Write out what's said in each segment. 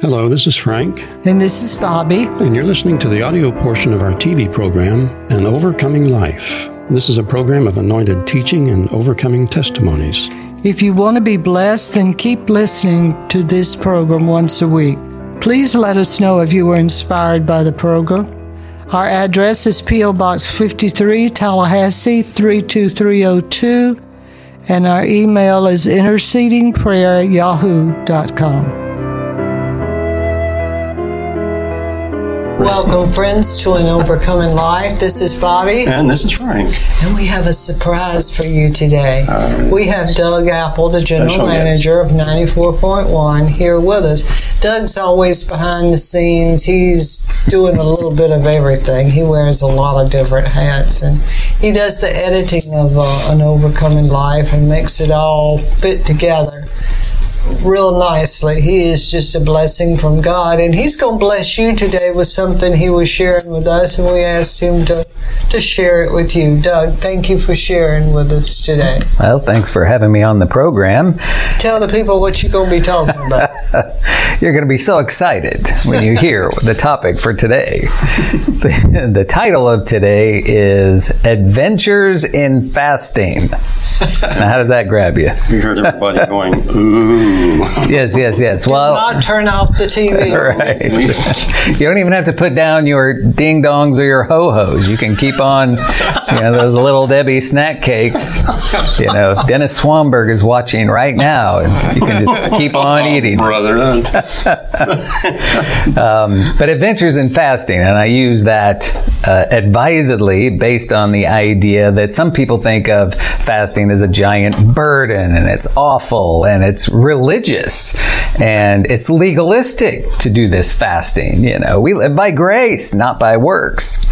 Hello, this is Frank, And this is Bobby. and you're listening to the audio portion of our TV program, An Overcoming Life. This is a program of anointed teaching and overcoming testimonies. If you want to be blessed, then keep listening to this program once a week. Please let us know if you were inspired by the program. Our address is P.O. Box 53, Tallahassee 32302, and our email is intercedingprayer at yahoo.com. Welcome, friends, to An Overcoming Life. This is Bobby. And this is Frank. And we have a surprise for you today. we have Doug Apple, the general manager of 94.1, here with us. Doug's always behind the scenes. He's doing a little bit of everything. He wears a lot of different hats, and he does the editing of uh, An Overcoming Life and makes it all fit together real nicely. He is just a blessing from God, and He's going to bless you today with something He was sharing with us, and we asked Him to to share it with you. Doug, thank you for sharing with us today. Well, thanks for having me on the program. Tell the people what you're going to be talking about. You're going to be so excited when you hear the topic for today. The, the title of today is Adventures in Fasting. Now, how does that grab you? You heard everybody going, ooh. Yes, yes, yes. Well, Not turn off the TV. right. You don't even have to put down your ding dongs or your ho hos. You can keep on, you know, those little Debbie snack cakes. You know, Dennis Swanberg is watching right now, and you can just keep on eating. Brother. Um, but adventures in fasting, and I use that uh, advisedly based on the idea that some people think of fasting as a giant burden and it's awful and it's religious and it's legalistic to do this fasting. You know, we live by grace, not by works.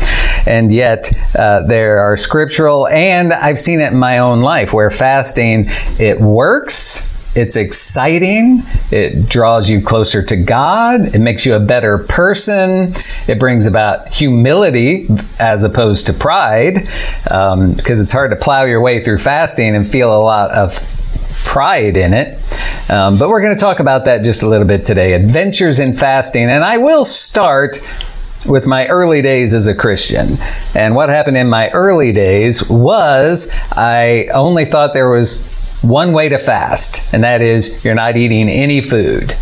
And yet, uh, there are scriptural, and I've seen it in my own life where fasting, it works. It's exciting. It draws you closer to God. It makes you a better person. It brings about humility as opposed to pride, um, because it's hard to plow your way through fasting and feel a lot of pride in it. Um, but we're going to talk about that just a little bit today. Adventures in fasting. And I will start with my early days as a Christian. And what happened in my early days was I only thought there was one way to fast, and that is you're not eating any food.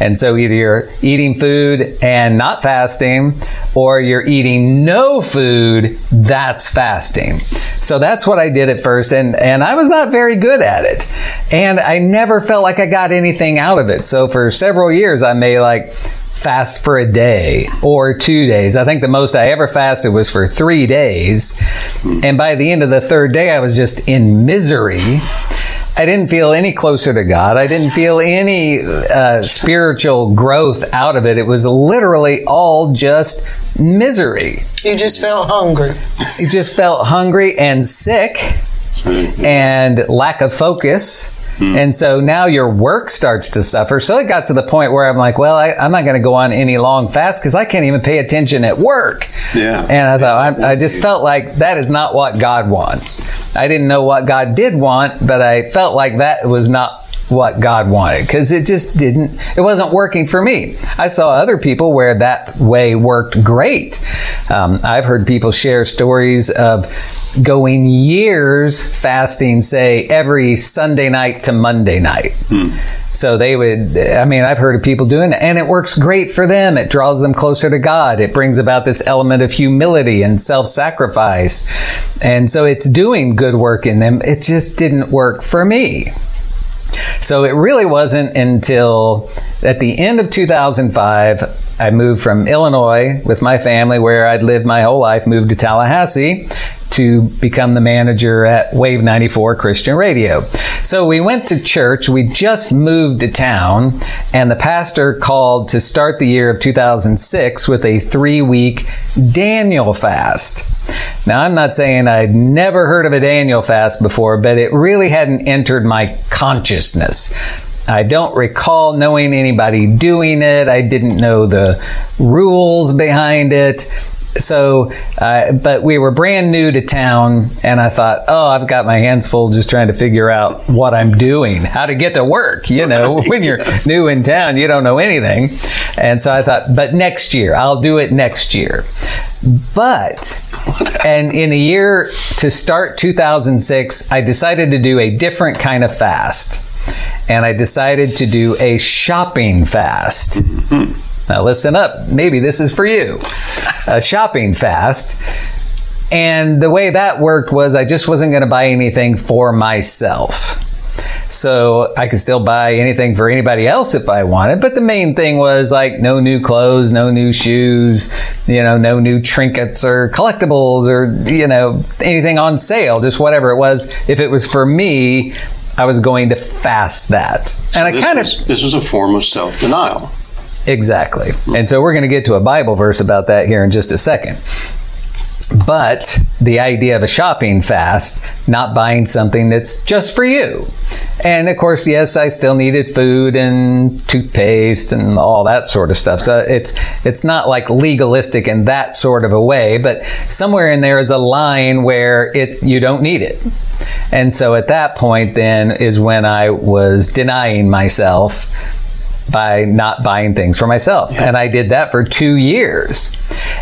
And so either you're eating food and not fasting, or you're eating no food, that's fasting. So that's what I did at first, and, and I was not very good at it. And I never felt like I got anything out of it. So for several years, I may like fast for a day or two days. I think the most I ever fasted was for three days. And by the end of the third day, I was just in misery. I didn't feel any closer to God. I didn't feel any uh, spiritual growth out of it. It was literally all just misery. You just felt hungry. You just felt hungry and sick and lack of focus. And so now your work starts to suffer. So it got to the point where I'm like, well, I, I'm not going to go on any long fast because I can't even pay attention at work. Yeah. And I thought, I, I just felt like that is not what God wants. I didn't know what God did want, but I felt like that was not what God wanted because it just didn't, it wasn't working for me. I saw other people where that way worked great. Um, I've heard people share stories of going years fasting, say every Sunday night to Monday night. So they would, I mean, I've heard of people doing it, and it works great for them. It draws them closer to God. It brings about this element of humility and self sacrifice. And so it's doing good work in them. It just didn't work for me. So it really wasn't until at the end of 2005, I moved from Illinois with my family, where I'd lived my whole life, moved to Tallahassee to become the manager at Wave 94 Christian Radio. So we went to church. We just moved to town, and the pastor called to start the year of 2006 with a three week Daniel fast. Now, I'm not saying I'd never heard of a Daniel fast before, but it really hadn't entered my consciousness. I don't recall knowing anybody doing it. I didn't know the rules behind it. So, uh, but we were brand new to town, and I thought, oh, I've got my hands full just trying to figure out what I'm doing, how to get to work. You know, when you're new in town, you don't know anything. And so I thought, but next year, I'll do it next year. But, and in the year to start 2006, I decided to do a different kind of fast. And I decided to do a shopping fast. Now, listen up. Maybe this is for you. A shopping fast. And the way that worked was I just wasn't going to buy anything for myself. So I could still buy anything for anybody else if I wanted. But the main thing was like no new clothes, no new shoes, you know, no new trinkets or collectibles or, you know, anything on sale, just whatever it was. If it was for me, I was going to fast that. So and I kind of. This was a form of self denial. Exactly. And so we're going to get to a Bible verse about that here in just a second. But the idea of a shopping fast, not buying something that's just for you. And of course, yes, I still needed food and toothpaste and all that sort of stuff. So it's it's not like legalistic in that sort of a way, but somewhere in there is a line where it's you don't need it. And so at that point then is when I was denying myself by not buying things for myself. And I did that for two years.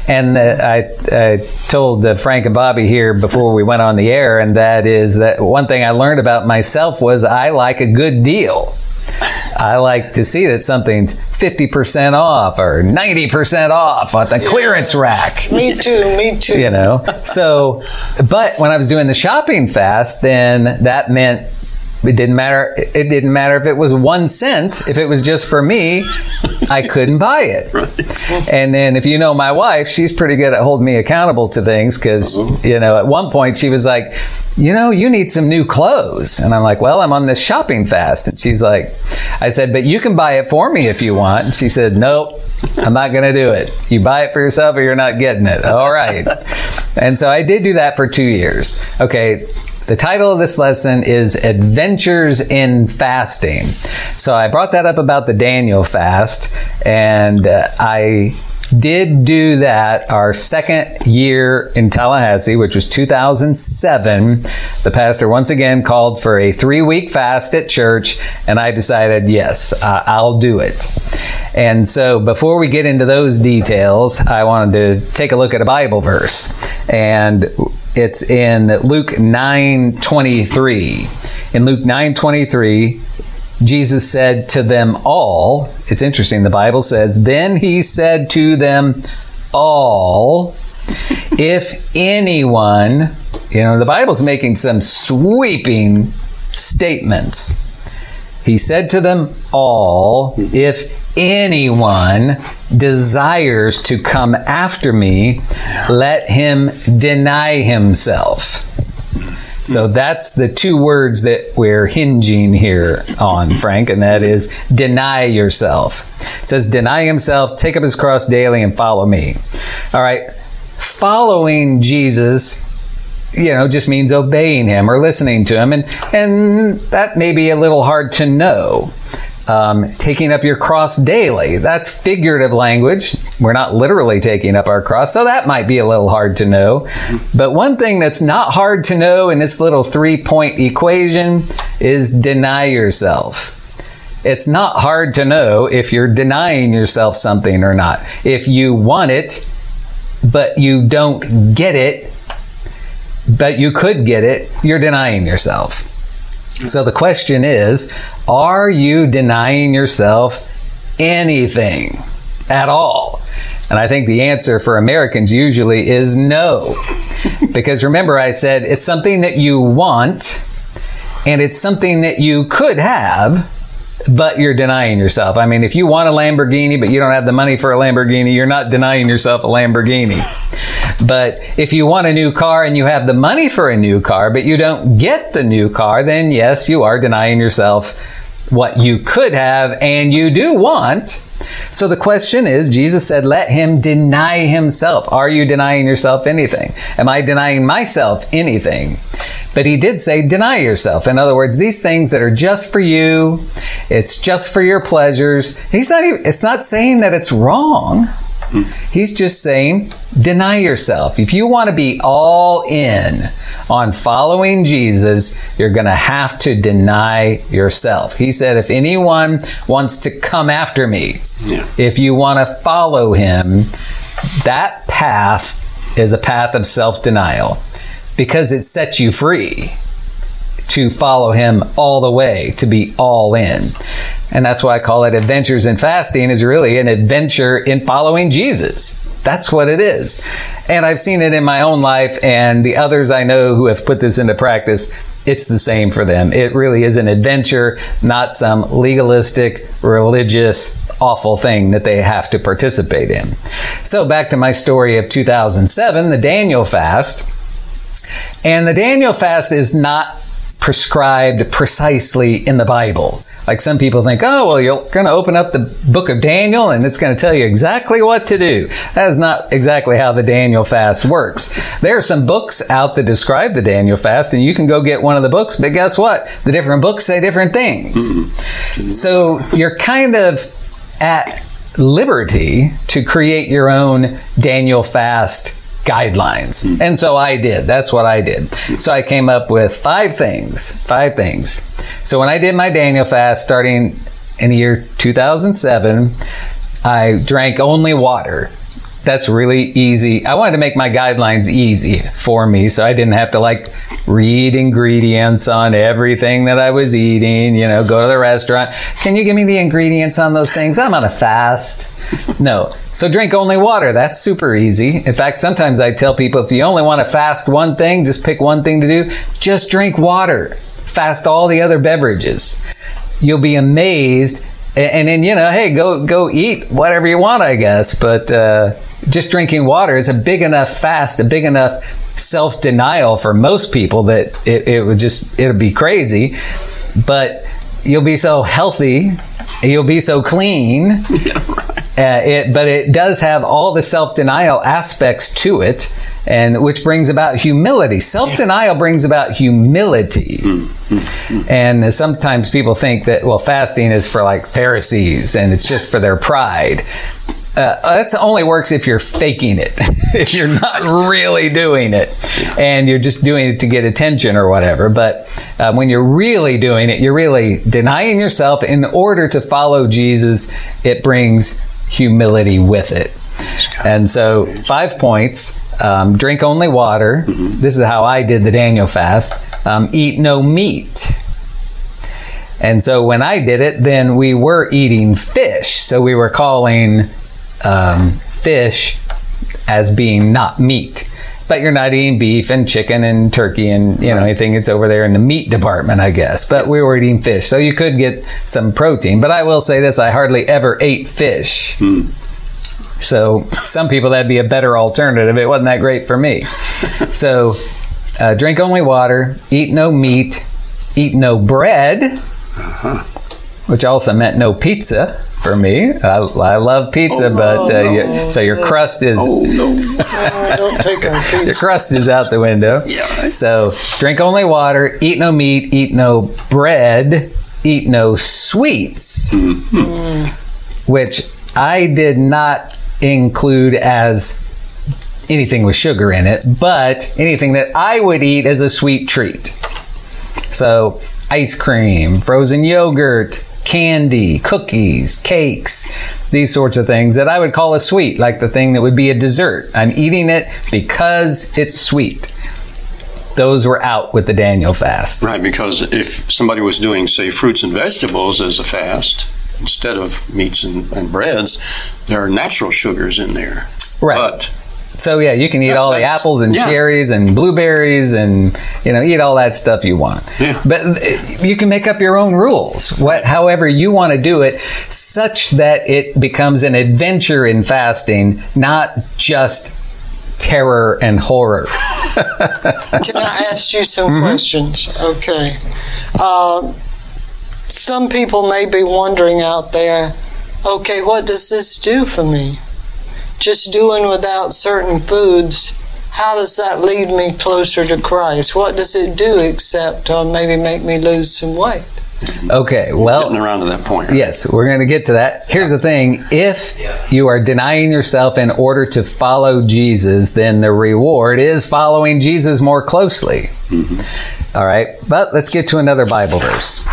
And uh, I, I, told uh, Frank and Bobby here before we went on the air, and that is that one thing I learned about myself was I like a good deal. I like to see that something's 50% off or 90% off on the clearance rack. Me too, me too. You know? So, but when I was doing the shopping fast, then that meant it didn't matter. It didn't matter if it was one cent. If it was just for me, I couldn't buy it. Right. And then, if you know my wife, she's pretty good at holding me accountable to things because uh-huh. you know, at one point she was like, "You know, you need some new clothes," and I'm like, "Well, I'm on this shopping fast," and she's like, "I said, but you can buy it for me if you want." And she said, "Nope, I'm not going to do it. You buy it for yourself, or you're not getting it." All right. And so I did do that for two years. Okay, the title of this lesson is Adventures in Fasting. So I brought that up about the Daniel fast, and uh, I did do that our second year in Tallahassee, which was 2007. The pastor once again called for a three week fast at church, and I decided, yes, uh, I'll do it. And so before we get into those details, I wanted to take a look at a Bible verse. And it's in Luke 9:23. In Luke 9:23, Jesus said to them all, it's interesting the Bible says, then he said to them all, if anyone, you know, the Bible's making some sweeping statements. He said to them all, if anyone desires to come after me, let him deny himself. So that's the two words that we're hinging here on, Frank, and that is deny yourself. It says, deny himself, take up his cross daily, and follow me. All right. Following Jesus you know, just means obeying him or listening to him. And, and that may be a little hard to know um, taking up your cross daily. That's figurative language. We're not literally taking up our cross, so that might be a little hard to know. But one thing that's not hard to know in this little three point equation is deny yourself. It's not hard to know if you're denying yourself something or not. If you want it, but you don't get it, but you could get it, you're denying yourself. So the question is, are you denying yourself anything at all? And I think the answer for Americans usually is no. because remember, I said it's something that you want and it's something that you could have, but you're denying yourself. I mean, if you want a Lamborghini, but you don't have the money for a Lamborghini, you're not denying yourself a Lamborghini. But if you want a new car and you have the money for a new car, but you don't get the new car, then yes, you are denying yourself what you could have and you do want. So the question is, Jesus said, let him deny himself. Are you denying yourself anything? Am I denying myself anything? But he did say, deny yourself. In other words, these things that are just for you, it's just for your pleasures. He's not even, it's not saying that it's wrong. He's just saying, deny yourself. If you want to be all in on following Jesus, you're going to have to deny yourself. He said, if anyone wants to come after me, Yeah. if you want to follow him, that path is a path of self denial because it sets you free to follow him all the way, to be all in. And that's why I call it adventures in fasting is really an adventure in following Jesus. That's what it is. And I've seen it in my own life and the others I know who have put this into practice. It's the same for them. It really is an adventure, not some legalistic, religious, awful thing that they have to participate in. So back to my story of 2007, the Daniel fast. And the Daniel fast is not prescribed precisely in the Bible. Like some people think, oh, well, you're going to open up the book of Daniel and it's going to tell you exactly what to do. That is not exactly how the Daniel fast works. There are some books out that describe the Daniel fast and you can go get one of the books, but guess what? The different books say different things. Mm-hmm. So you're kind of at liberty to create your own Daniel fast guidelines. Hmm. And so I did. That's what I did. So I came up with five things. Five things. So when I did my Daniel fast starting in the year 2007, I drank only water. That's really easy. I wanted to make my guidelines easy for me so I didn't have to like read ingredients on everything that I was eating, you know, go to the restaurant. Can you give me the ingredients on those things? I'm on a fast. No. So drink only water. That's super easy. In fact, sometimes I tell people if you only want to fast one thing, just pick one thing to do, just drink water. Fast all the other beverages. You'll be amazed. And then, you know, hey, go, go eat whatever you want, I guess. But, uh, just drinking water is a big enough fast, a big enough self denial for most people that it, it would just, it would be crazy. But you'll be so healthy. You'll be so clean. Uh, it, but it does have all the self-denial aspects to it, and which brings about humility. Self-denial brings about humility, and sometimes people think that well, fasting is for like Pharisees and it's just for their pride. Uh, that only works if you're faking it. if you're not really doing it, and you're just doing it to get attention or whatever. But uh, when you're really doing it, you're really denying yourself in order to follow Jesus. It brings humility with it. And so, five points. Um, drink only water. This is how I did the Daniel fast. Um, eat no meat. And so when I did it, then we were eating fish. So we were calling um, fish as being not meat. But you're not eating beef and chicken and turkey and you know anything that's over there in the meat department, I guess. But we were eating fish, so you could get some protein. But I will say this: I hardly ever ate fish. So some people that'd be a better alternative. It wasn't that great for me. So uh, drink only water, eat no meat, eat no bread, which also meant no pizza for me. I, I love pizza, but uh, you, so your crust is Oh no! Oh, don't take our your crust is out the window. Yeah. So drink only water, eat no meat, eat no bread, eat no sweets, which I did not include as anything with sugar in it, but anything that I would eat as a sweet treat. So ice cream, frozen yogurt, candy, cookies, cakes, these sorts of things that I would call a sweet, like the thing that would be a dessert. I'm eating it because it's sweet. Those were out with the Daniel fast. Right, because if somebody was doing, say, fruits and vegetables as a fast instead of meats and, and breads, there are natural sugars in there. Right. But So yeah, you can eat all the apples and yeah. cherries and blueberries and you know eat all that stuff you want. Yeah. But uh, you can make up your own rules. What, however you want to do it, such that it becomes an adventure in fasting, not just terror and horror. Can I ask you some Mm-hmm. questions? Okay. Um, some people may be wondering out there, okay, what does this do for me? Just doing without certain foods, how does that lead me closer to Christ? What does it do except uh, maybe make me lose some weight? Okay, well Getting well, around to that point. yes, we're going to get to that. Here's the thing if you are denying yourself in order to follow Jesus, then the reward is following Jesus more closely. All right, but let's get to another Bible verse.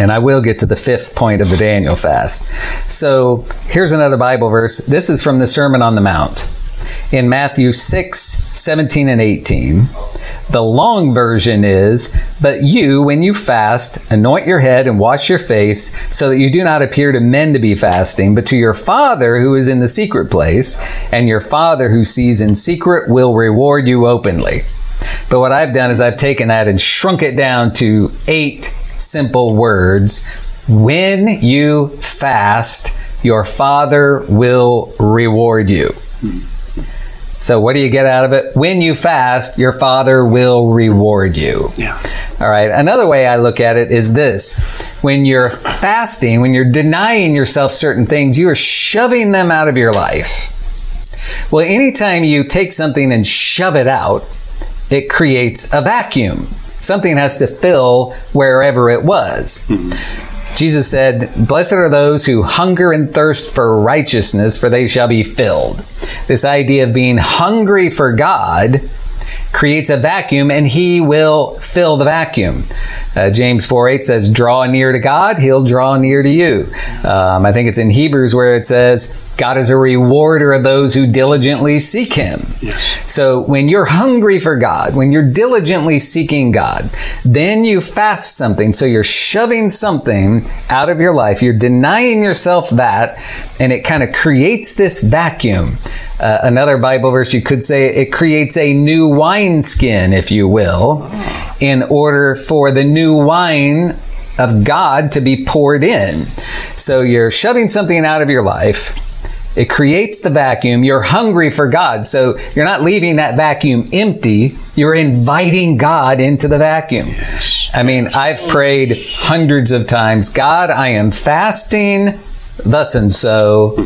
And I will get to the fifth point of the Daniel fast. So here's another Bible verse. This is from the Sermon on the Mount in Matthew 6, 17, and 18. The long version is, But you, when you fast, anoint your head and wash your face, so that you do not appear to men to be fasting, but to your Father who is in the secret place, and your Father who sees in secret will reward you openly. But what I've done is I've taken that and shrunk it down to eight simple words. When you fast, your Father will reward you. So, what do you get out of it? When you fast, your Father will reward you. Yeah. All right. Another way I look at it is this. When you're fasting, when you're denying yourself certain things, you are shoving them out of your life. Well, anytime you take something and shove it out, it creates a vacuum. Something has to fill wherever it was. Jesus said, Blessed are those who hunger and thirst for righteousness, for they shall be filled. This idea of being hungry for God creates a vacuum and he will fill the vacuum. Uh, James 4 8 says, Draw near to God, he'll draw near to you. Um, I think it's in Hebrews where it says, God is a rewarder of those who diligently seek him. So when you're hungry for God, when you're diligently seeking God, then you fast something. So you're shoving something out of your life. You're denying yourself that, and it kind of creates this vacuum. Uh, another Bible verse, you could say it creates a new wineskin, if you will, in order for the new wine of God to be poured in. So you're shoving something out of your life. It creates the vacuum. You're hungry for God. So you're not leaving that vacuum empty. You're inviting God into the vacuum. I mean, I've prayed hundreds of times, God, I am fasting thus and so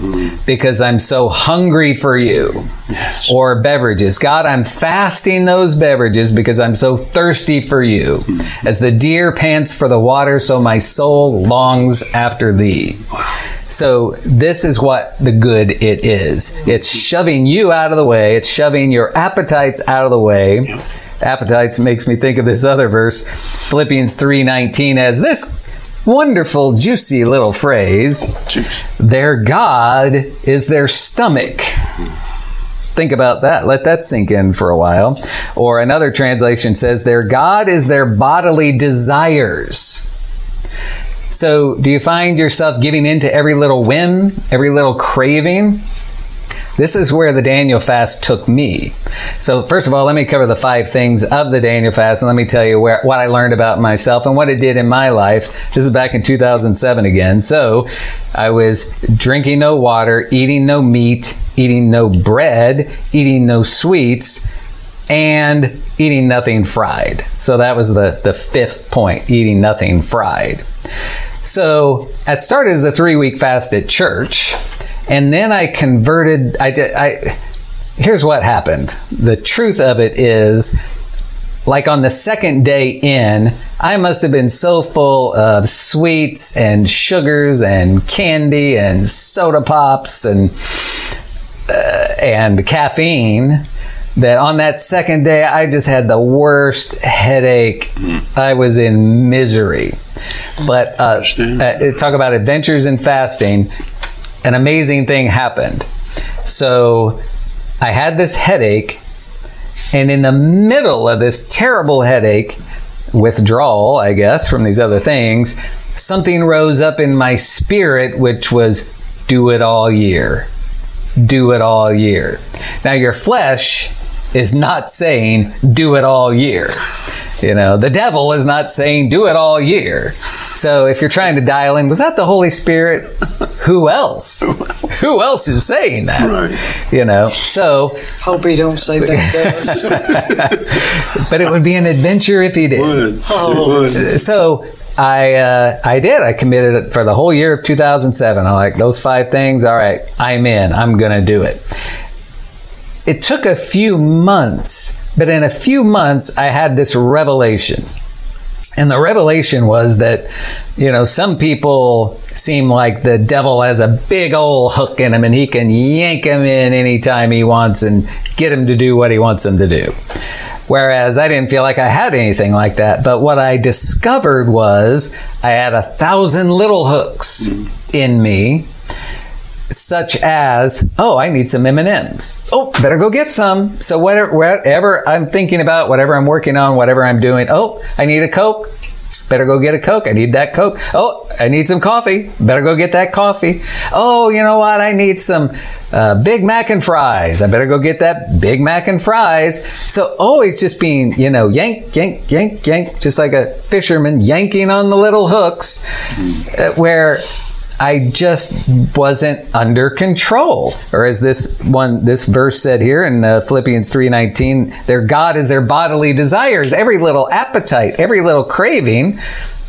because I'm so hungry for you. Or beverages. God, I'm fasting those beverages because I'm so thirsty for you. Hmm. As the deer pants for the water, so my soul longs after thee. So this is what the good it is. It's shoving you out of the way. It's shoving your appetites out of the way. Appetites makes me think of this other verse, Philippians 3:19 as this wonderful juicy little phrase, Juice. their God is their stomach. Think about that. Let that sink in for a while. Or another translation says, their God is their bodily desires. So, do you find yourself giving in to every little whim, every little craving? This is where the Daniel fast took me. So, first of all, let me cover the five things of the Daniel fast, and let me tell you where, what I learned about myself and what it did in my life. This is back in 2007 again. So, I was drinking no water, eating no meat, eating no bread, eating no sweets, and eating nothing fried. So, that was the, the fifth point eating nothing fried. So, it started as a three week fast at church and then I converted. I did. I here's what happened. The truth of it is, like on the second day in, I must have been so full of sweets and sugars and candy and soda pops and uh, and caffeine that on that second day I just had the worst headache. I was in misery. But uh, uh, talk about adventures in fasting an amazing thing happened. So I had this headache, and in the middle of this terrible headache, withdrawal, I guess, from these other things, something rose up in my spirit, which was do it all year. Do it all year. Now, your flesh is not saying do it all year. You know, the devil is not saying do it all year. So if you're trying to dial in, was that the Holy Spirit? Who else? Who else is saying that? Right. You know, so, Hope he don't say that does. but it would be an adventure if he did. Would. Oh. Would. So I uh, I did. I committed it for the whole year of 2007. I like those five things. All right, I'm in. I'm going to do it. It took a few months, but in a few months, I had this revelation. And the revelation was that, you know, some people seem like the devil has a big old hook in him and he can yank him in anytime he wants and get him to do what he wants him to do. Whereas I didn't feel like I had anything like that. But what I discovered was I had a thousand little hooks in me such as oh i need some m&ms oh better go get some. So whatever, whatever i'm thinking about whatever i'm working on whatever i'm doing oh i need a coke. Better go get a coke. I need that coke. Oh i need some coffee. Better go get that coffee. Oh you know what? I need some uh, big mac and fries. I better go get that big mac and fries. So always just being you know yank yank yank yank just like a fisherman yanking on the little hooks uh, where I just wasn't under control. Or as this one, this verse said here in uh, Philippians 3.19, their God is their bodily desires, every little appetite, every little craving.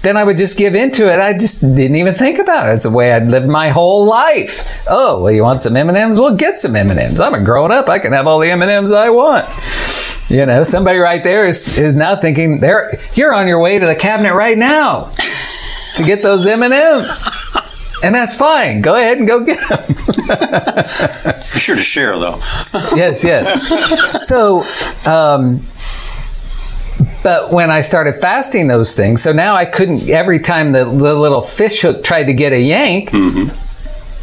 Then I would just give into it. I just didn't even think about it. It's the way I'd lived my whole life. Oh, well, you want some M&Ms? Well, get some M&Ms. I'm a grown up. I can have all the M&Ms I want. You know, somebody right there is, is now thinking, you're on your way to the cabinet right now to get those M&Ms and that's fine. Go ahead and go get them. Be sure to share, though. yes, yes. So, um, but when I started fasting those things, so now I couldn't, every time the, the little fish hook tried to get a yank, mm-hmm.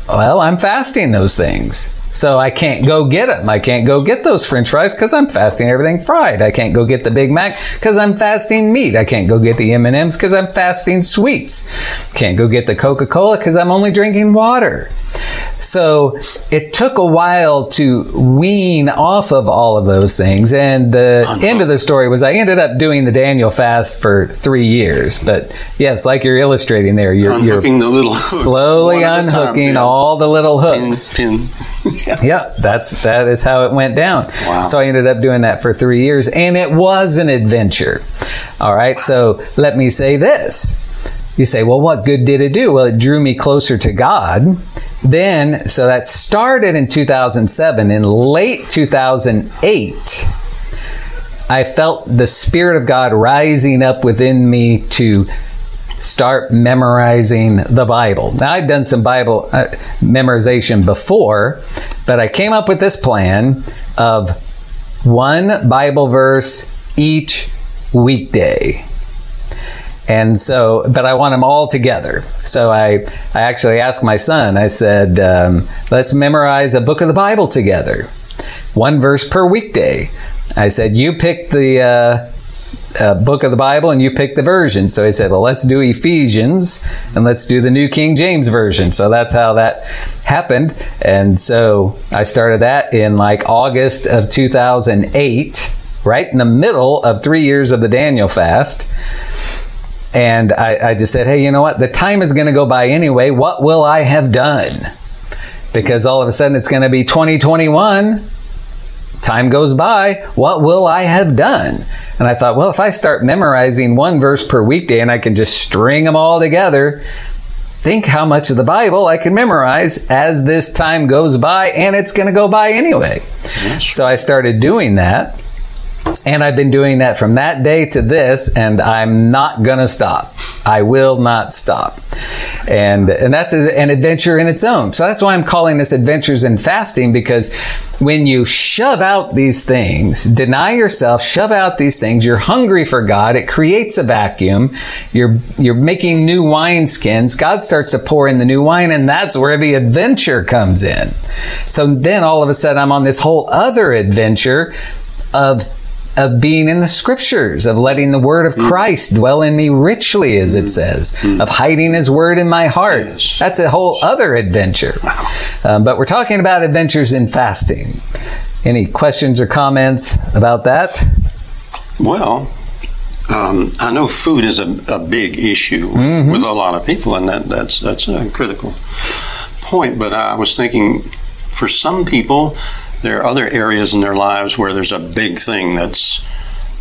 well, I'm fasting those things. So I can't go get them. I can't go get those french fries because I'm fasting everything fried. I can't go get the Big Mac because I'm fasting meat. I can't go get the M&Ms because I'm fasting sweets. Can't go get the Coca-Cola because I'm only drinking water. So it took a while to wean off of all of those things. And the end of the story was I ended up doing the Daniel fast for three years. But yes, like you're illustrating there, you're, unhooking you're the little hooks, slowly unhooking time, all the little hooks. Pin, pin. yeah. yeah, that's that is how it went down. Wow. So I ended up doing that for three years, and it was an adventure. All right, so let me say this. You say, well, what good did it do? Well, it drew me closer to God then, so that started in 2007. In late 2008, I felt the Spirit of God rising up within me to start memorizing the Bible. Now, I'd done some Bible uh, memorization before, but I came up with this plan of one Bible verse each weekday. And so, but I want them all together. So I, I actually asked my son, I said, um, let's memorize a book of the Bible together. One verse per weekday. I said, you pick the uh, uh, book of the Bible and you pick the version. So he said, well, let's do Ephesians and let's do the New King James Version. So that's how that happened. And so I started that in like August of 2008, right in the middle of three years of the Daniel fast. And I, I, just said, hey, you know what? The time is going to go by anyway. What will I have done? Because all of a sudden it's going to be 2021. Time goes by. What will I have done? And I thought, well, if I start memorizing one verse per weekday and I can just string them all together, think how much of the Bible I can memorize as this time goes by, and it's going to go by anyway. So I started doing that. And I've been doing that from that day to this, and I'm not to stop. I will not stop. And, and that's a, an adventure in its own. So that's why I'm calling this adventures in fasting because when you shove out these things, deny yourself, shove out these things, you're hungry for God, it creates a vacuum. You're, you're making new wineskins. God starts to pour in the new wine and that's where the adventure comes in. So then all of a sudden I'm on this whole other adventure of of being in the scriptures, of letting the word of Christ dwell in me richly, as it says, of hiding his word in my heart. That's a whole other adventure. Um, but we're talking about adventures in fasting. Any questions or comments about that? Well, um, I know food is a, a big issue mm-hmm. with a lot of people, and that, that's that's a critical point. But I was thinking, for some people, there are other areas in their lives where there's a big thing that's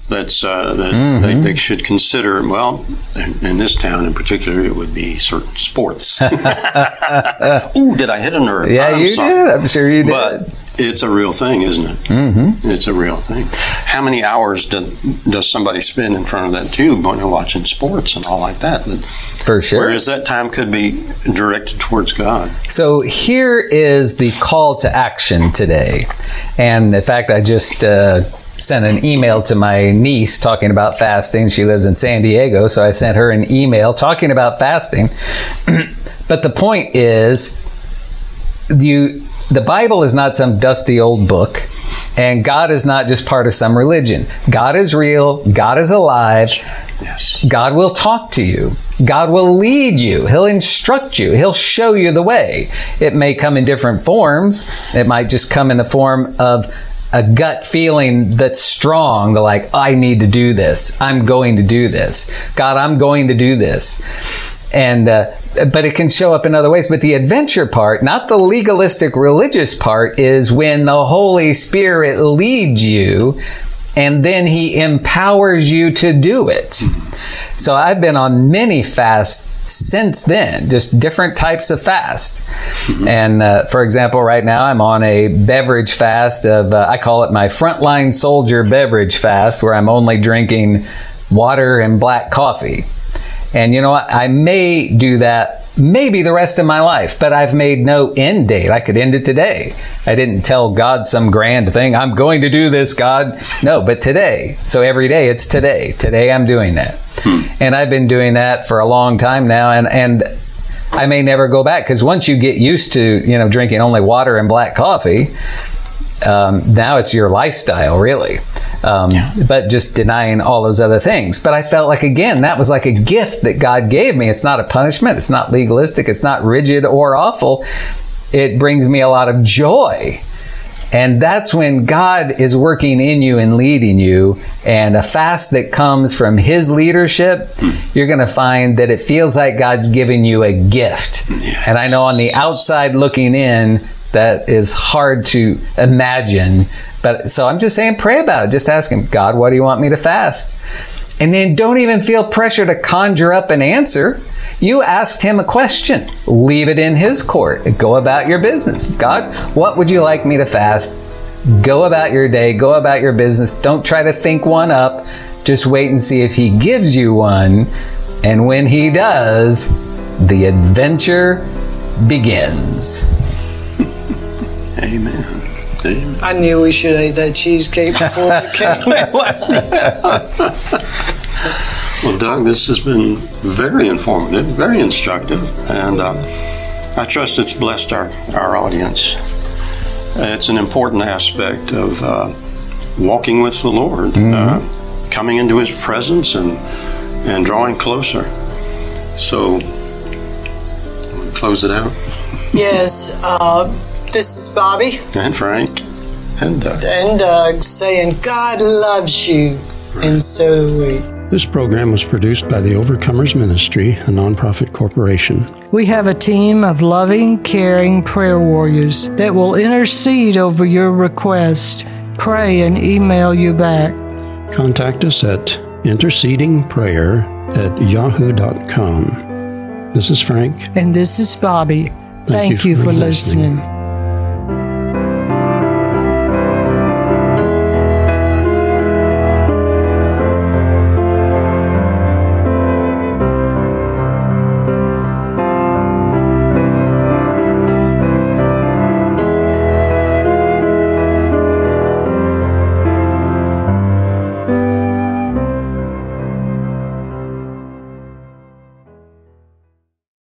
that's uh, that mm-hmm. they, they, should consider. Well, in, in, this town in particular, it would be certain sports. Ooh, did I hit a nerve? Yeah, I'm you sorry. did. I'm sure you did. But It's a real thing, isn't it? Mm-hmm. It's a real thing. How many hours does does somebody spend in front of that tube when they're watching sports and all like that? For sure. Whereas that time could be directed towards God. So here is the call to action today. And in fact, I just uh, sent an email to my niece talking about fasting. She lives in San Diego, so I sent her an email talking about fasting. but the point is, you the Bible is not some dusty old book, and God is not just part of some religion. God is real, God is alive. Yes. God will talk to you. God will lead you. He'll instruct you. He'll show you the way. It may come in different forms. It might just come in the form of a gut feeling that's strong, like, I need to do this. I'm going to do this. God, I'm going to do this. And, uh, but it can show up in other ways. But the adventure part, not the legalistic religious part, is when the Holy Spirit leads you and then he empowers you to do it. So I've been on many fasts since then, just different types of fast. And uh, for example, right now I'm on a beverage fast of, uh, I call it my frontline soldier beverage fast, where I'm only drinking water and black coffee. And you know what? I may do that maybe the rest of my life, but I've made no end date. I could end it today. I didn't tell God some grand thing. I'm going to do this, God. No, but today. So every day it's today. Today I'm doing that. Hmm. And I've been doing that for a long time now. And, and I may never go back because once you get used to, you know, drinking only water and black coffee, um, now it's your lifestyle, really. Um, yeah. But just denying all those other things. But I felt like, again, that was like a gift that God gave me. It's not a punishment. It's not legalistic. It's not rigid or awful. It brings me a lot of joy. And that's when God is working in you and leading you. And a fast that comes from His leadership, you're going to find that it feels like God's giving you a gift. Yes. And I know on the outside looking in, that is hard to imagine. But so I'm just saying, pray about it. Just ask Him, God, what do you want me to fast? And then don't even feel pressure to conjure up an answer. You asked Him a question. Leave it in His court. Go about your business. God, what would you like me to fast? Go about your day. Go about your business. Don't try to think one up. Just wait and see if He gives you one. And when He does, the adventure begins. Amen. Amen. I knew we should eat that cheesecake before we came. well, Doug, this has been very informative, very instructive, and uh, I trust it's blessed our, our audience. It's an important aspect of uh, walking with the Lord, mm-hmm. uh, coming into His presence and and drawing closer. So, close it out. yes. This is Bobby. And Frank. And Doug. And Doug saying, God loves you. Right. And so do we. This program was produced by the Overcomers Ministry, a nonprofit corporation. We have a team of loving, caring prayer warriors that will intercede over your request, pray, and email you back. Contact us at intercedingprayer at yahoo.com. This is Frank. And this is Bobby. Thank, Thank you, for, for listening. listening.